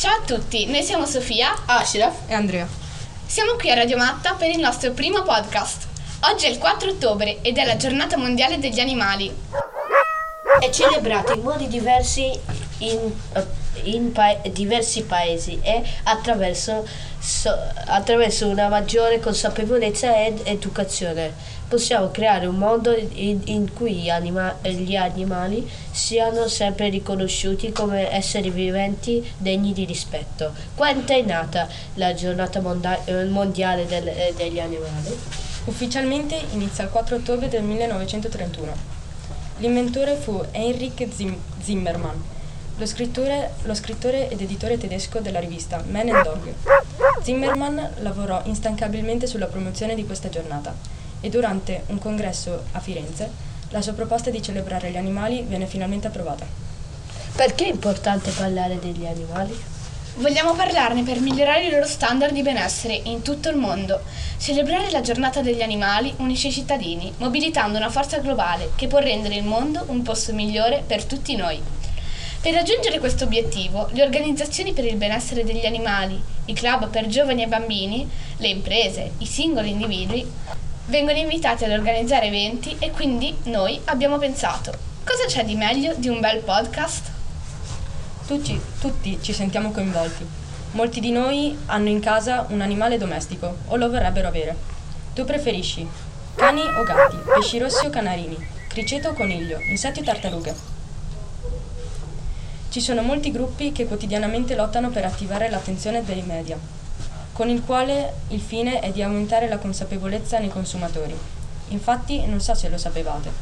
Ciao a tutti, noi siamo Sofia Ashraf e Andrea. Siamo qui a Radio Matta per il nostro primo podcast. Oggi è il 4 ottobre ed è la giornata mondiale degli animali. È celebrato in modi diversi in, in pa- diversi paesi e attraverso, so, attraverso una maggiore consapevolezza ed educazione possiamo creare un mondo in, in cui anima- gli animali siano sempre riconosciuti come esseri viventi degni di rispetto. Quando è nata la giornata monda- mondiale del, eh, degli animali? Ufficialmente inizia il 4 ottobre del 1931. L'inventore fu Heinrich Zim- Zimmermann, lo scrittore, lo scrittore ed editore tedesco della rivista Man and Dog. Zimmermann lavorò instancabilmente sulla promozione di questa giornata e durante un congresso a Firenze la sua proposta di celebrare gli animali venne finalmente approvata. Perché è importante parlare degli animali? Vogliamo parlarne per migliorare i loro standard di benessere in tutto il mondo. Celebrare la giornata degli animali unisce i cittadini, mobilitando una forza globale che può rendere il mondo un posto migliore per tutti noi. Per raggiungere questo obiettivo, le organizzazioni per il benessere degli animali, i club per giovani e bambini, le imprese, i singoli individui vengono invitati ad organizzare eventi e quindi noi abbiamo pensato, cosa c'è di meglio di un bel podcast? Tutti, tutti ci sentiamo coinvolti. Molti di noi hanno in casa un animale domestico o lo vorrebbero avere. Tu preferisci cani o gatti, pesci rossi o canarini, criceto o coniglio, insetti o tartarughe? Ci sono molti gruppi che quotidianamente lottano per attivare l'attenzione dei media, con il quale il fine è di aumentare la consapevolezza nei consumatori. Infatti, non so se lo sapevate,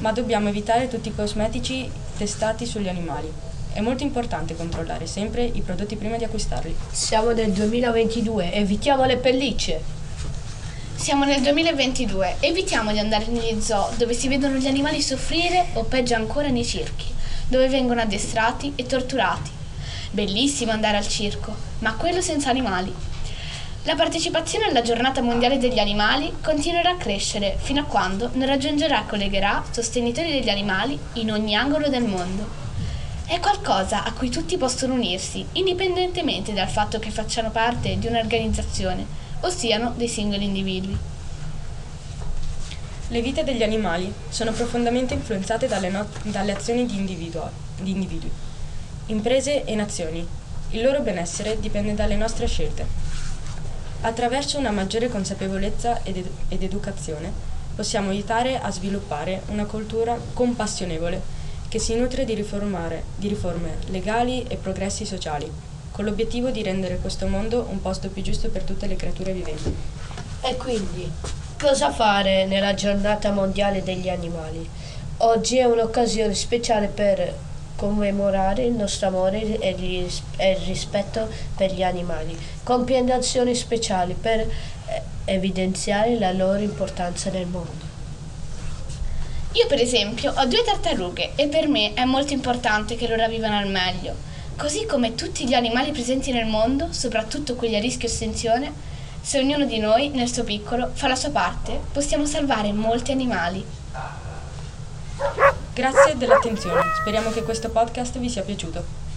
ma dobbiamo evitare tutti i cosmetici testati sugli animali. È molto importante controllare sempre i prodotti prima di acquistarli. Siamo nel 2022, evitiamo le pellicce. Siamo nel 2022, evitiamo di andare negli zoo dove si vedono gli animali soffrire o peggio ancora nei circhi, dove vengono addestrati e torturati. Bellissimo andare al circo, ma quello senza animali. La partecipazione alla giornata mondiale degli animali continuerà a crescere fino a quando non raggiungerà e collegherà sostenitori degli animali in ogni angolo del mondo. È qualcosa a cui tutti possono unirsi, indipendentemente dal fatto che facciano parte di un'organizzazione o siano dei singoli individui. Le vite degli animali sono profondamente influenzate dalle, no- dalle azioni di, di individui, imprese e nazioni. Il loro benessere dipende dalle nostre scelte. Attraverso una maggiore consapevolezza ed, ed, ed educazione possiamo aiutare a sviluppare una cultura compassionevole che si nutre di, di riforme legali e progressi sociali, con l'obiettivo di rendere questo mondo un posto più giusto per tutte le creature viventi. E quindi, cosa fare nella giornata mondiale degli animali? Oggi è un'occasione speciale per commemorare il nostro amore e il rispetto per gli animali, compiendo azioni speciali per eh, evidenziare la loro importanza nel mondo. Io per esempio ho due tartarughe e per me è molto importante che loro vivano al meglio. Così come tutti gli animali presenti nel mondo, soprattutto quelli a rischio estinzione, se ognuno di noi, nel suo piccolo, fa la sua parte, possiamo salvare molti animali. Grazie dell'attenzione, speriamo che questo podcast vi sia piaciuto.